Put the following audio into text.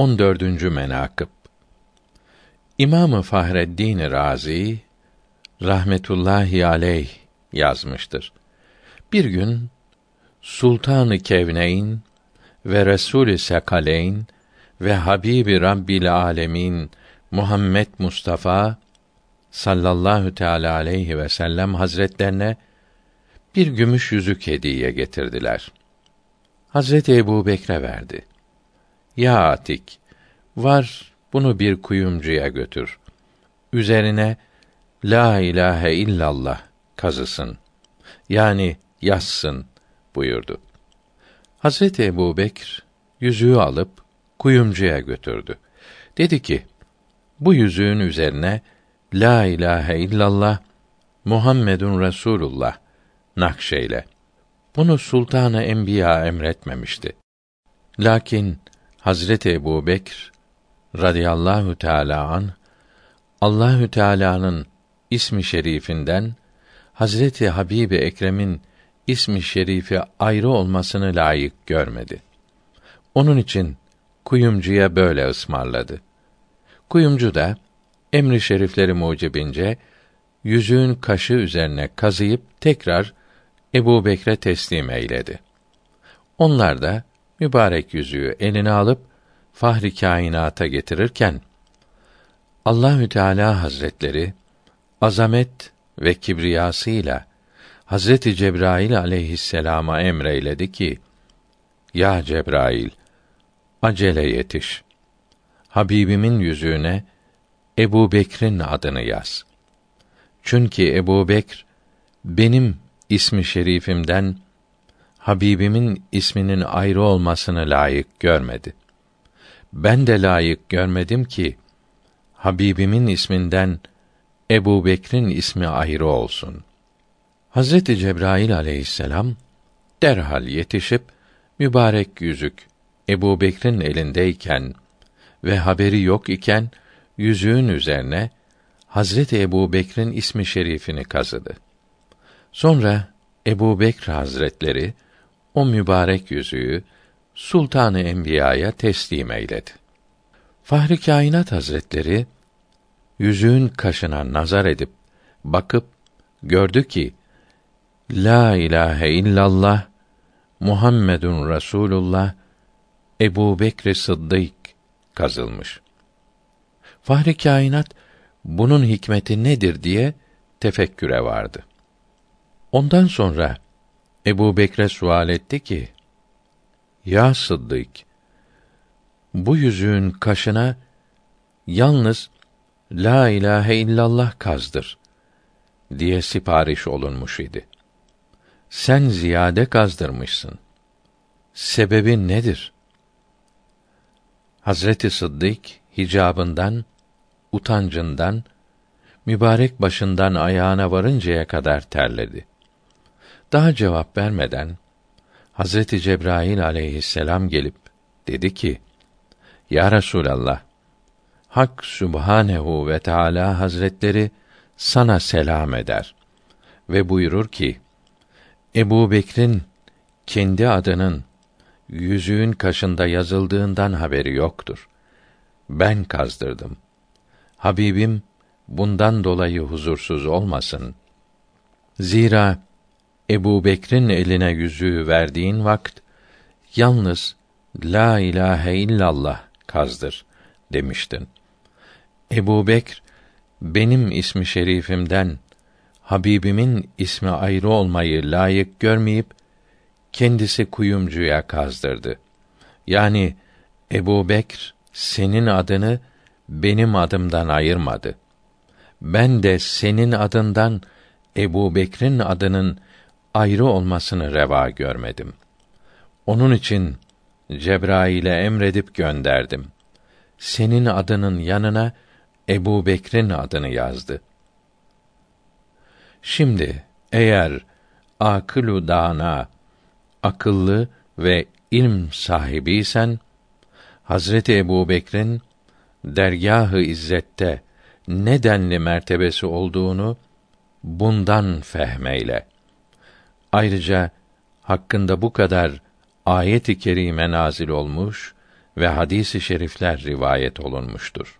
14. menakıb İmamı Fahreddin Razi rahmetullahi aleyh yazmıştır. Bir gün Sultanı Kevneyn ve Resulü Sekaleyn ve Habibi Rabbil Alemin Muhammed Mustafa sallallahu teala aleyhi ve sellem hazretlerine bir gümüş yüzük hediye getirdiler. Hazreti Ebu Bekre verdi. Ya Atik, var bunu bir kuyumcuya götür. Üzerine La ilahe illallah kazısın. Yani yazsın buyurdu. Hazreti Ebu Bekr yüzüğü alıp kuyumcuya götürdü. Dedi ki, bu yüzüğün üzerine La ilahe illallah Muhammedun Resulullah nakşeyle. Bunu Sultanı Enbiya emretmemişti. Lakin Hazreti Ebu Bekr radıyallahu teâlâ an Allahü Teala'nın ismi şerifinden Hazreti Habibi Ekrem'in ismi şerifi ayrı olmasını layık görmedi. Onun için kuyumcuya böyle ısmarladı. Kuyumcu da emri şerifleri mucibince yüzüğün kaşı üzerine kazıyıp tekrar Ebu Bekre teslim eyledi. Onlar da mübarek yüzüğü eline alıp fahri kainata getirirken Allahü Teala Hazretleri azamet ve kibriyasıyla Hazreti Cebrail aleyhisselama emreyledi ki: Ya Cebrail, acele yetiş. Habibimin yüzüğüne Ebu Bekr'in adını yaz. Çünkü Ebu Bekr benim ismi şerifimden Habibimin isminin ayrı olmasını layık görmedi. Ben de layık görmedim ki Habibimin isminden Ebu Bekr'in ismi ayrı olsun. Hazreti Cebrail aleyhisselam derhal yetişip mübarek yüzük Ebu Bekr'in elindeyken ve haberi yok iken yüzüğün üzerine Hazreti Ebu Bekr'in ismi şerifini kazıdı. Sonra Ebu Bekr Hazretleri o mübarek yüzüğü Sultanı Enbiya'ya teslim eyledi. Fahri Kainat Hazretleri yüzüğün kaşına nazar edip bakıp gördü ki La ilahe illallah Muhammedun Resulullah Ebu Bekr Sıddık kazılmış. Fahri Kainat bunun hikmeti nedir diye tefekküre vardı. Ondan sonra Ebu Bekre sual etti ki, Ya Sıddık, bu yüzüğün kaşına yalnız La ilahe illallah kazdır diye sipariş olunmuş idi. Sen ziyade kazdırmışsın. Sebebi nedir? Hazreti Sıddık hicabından, utancından, mübarek başından ayağına varıncaya kadar terledi. Daha cevap vermeden Hazreti Cebrail aleyhisselam gelip dedi ki: Ya Resulallah, Hak Sübhanehu ve Teala Hazretleri sana selam eder ve buyurur ki: Ebu Bekr'in kendi adının yüzüğün kaşında yazıldığından haberi yoktur. Ben kazdırdım. Habibim bundan dolayı huzursuz olmasın. Zira Ebu Bekr'in eline yüzüğü verdiğin vakt yalnız la ilahe illallah kazdır demiştin. Ebu Bekr benim ismi şerifimden Habibimin ismi ayrı olmayı layık görmeyip kendisi kuyumcuya kazdırdı. Yani Ebu Bekr senin adını benim adımdan ayırmadı. Ben de senin adından Ebu Bekr'in adının ayrı olmasını reva görmedim. Onun için Cebrail'e emredip gönderdim. Senin adının yanına Ebu Bekr'in adını yazdı. Şimdi eğer akılu dana, akıllı ve ilm sahibiysen, Hazreti Ebu Bekr'in dergâh-ı izzette ne denli mertebesi olduğunu bundan fehmeyle. Ayrıca hakkında bu kadar ayet-i kerime nazil olmuş ve hadisi şerifler rivayet olunmuştur.